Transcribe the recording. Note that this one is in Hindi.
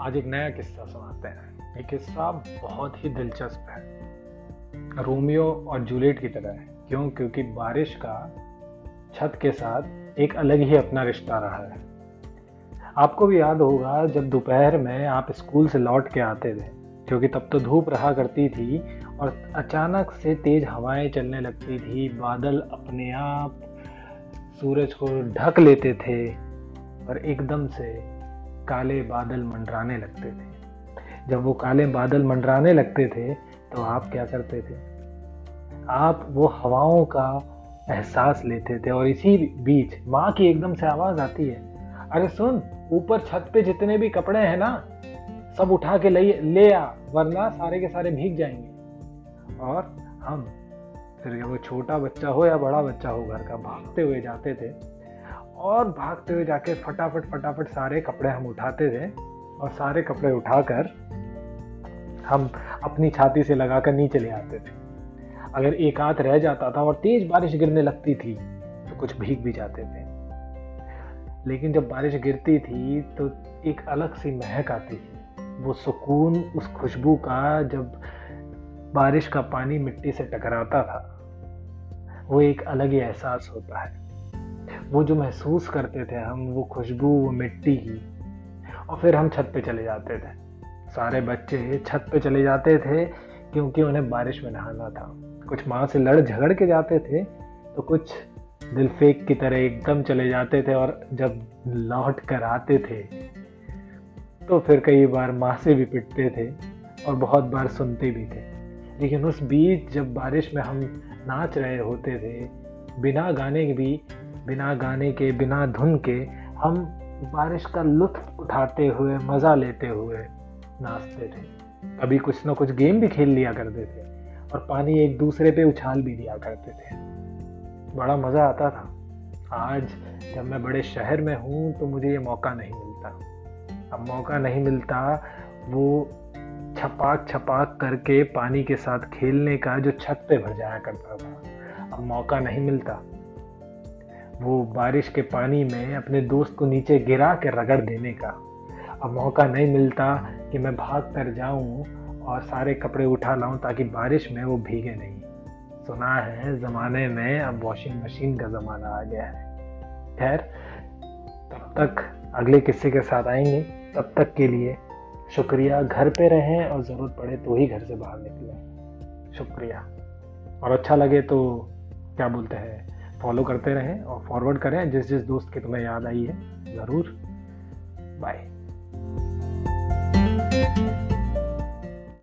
आज एक नया किस्सा सुनाते हैं। ये किस्सा बहुत ही दिलचस्प है। रोमियो और जूलियट की तरह है। क्यों? क्योंकि बारिश का छत के साथ एक अलग ही अपना रिश्ता रहा है। आपको भी याद होगा, जब दोपहर में आप स्कूल से लौट के आते थे, क्योंकि तब तो धूप रहा करती थी और अचानक से तेज हवाएँ चलने लगती थी, बादल अपने आप सूरज को ढक लेते थे और एकदम से काले बादल मंडराने लगते थे। जब वो काले बादल मंडराने लगते थे तो आप क्या करते थे? आप वो हवाओं का एहसास लेते थे और इसी बीच माँ की एकदम से आवाज़ आती है, अरे सुन, ऊपर छत पे जितने भी कपड़े हैं ना, सब उठा के ले ले आ, वरना सारे के सारे भीग जाएँगे। और हम, फिर वो छोटा बच्चा हो या बड़ा बच्चा हो, घर का भागते हुए जाते थे और भागते हुए जाके फटाफट फटाफट सारे कपड़े हम उठाते थे और सारे कपड़े उठाकर हम अपनी छाती से लगाकर नीचे ले आते थे। अगर एक हाथ रह जाता था और तेज बारिश गिरने लगती थी तो कुछ भीग भी जाते थे। लेकिन जब बारिश गिरती थी तो एक अलग सी महक आती थी। वो सुकून, उस खुशबू का जब बारिश का पानी मिट्टी से टकराता था, वो एक अलग ही एहसास होता है। वो जो महसूस करते थे हम, वो खुशबू, वो मिट्टी की। और फिर हम छत पे चले जाते थे। सारे बच्चे छत पे चले जाते थे क्योंकि उन्हें बारिश में नहाना था। कुछ माँ से लड़ झगड़ के जाते थे तो कुछ दिल फेक की तरह एकदम चले जाते थे और जब लौट कर आते थे तो फिर कई बार माँ से भी पिटते थे और बहुत बार सुनते भी थे। लेकिन उस बीच जब बारिश में हम नाच रहे होते थे, बिना गाने के भी बिना गाने के, बिना धुन के हम बारिश का लुत्फ उठाते हुए, मज़ा लेते हुए नाचते थे। कभी कुछ ना कुछ गेम भी खेल लिया करते थे और पानी एक दूसरे पे उछाल भी दिया करते थे। बड़ा मज़ा आता था। आज जब मैं बड़े शहर में हूँ तो मुझे ये मौका नहीं मिलता। अब मौका नहीं मिलता वो छपाक छपाक करके पानी के साथ खेलने का जो छत पे भर जाया करता था। अब मौका नहीं मिलता। वो बारिश के पानी में अपने दोस्त को नीचे गिरा के रगड़ देने का। अब मौका नहीं मिलता कि मैं भाग कर जाऊँ और सारे कपड़े उठा लाऊं ताकि बारिश में वो भीगे नहीं। सुना है ज़माने में अब वॉशिंग मशीन का ज़माना आ गया है। खैर, तब तक अगले किस्से के साथ आएँगे। तब तक के लिए शुक्रिया। घर पे रहें और ज़रूरत पड़े तो ही घर से बाहर निकलें। शुक्रिया। और अच्छा लगे तो क्या बोलते हैं? फॉलो करते रहें और फॉरवर्ड करें। जिस जिस दोस्त की तुम्हें याद आई है, ज़रूर। बाय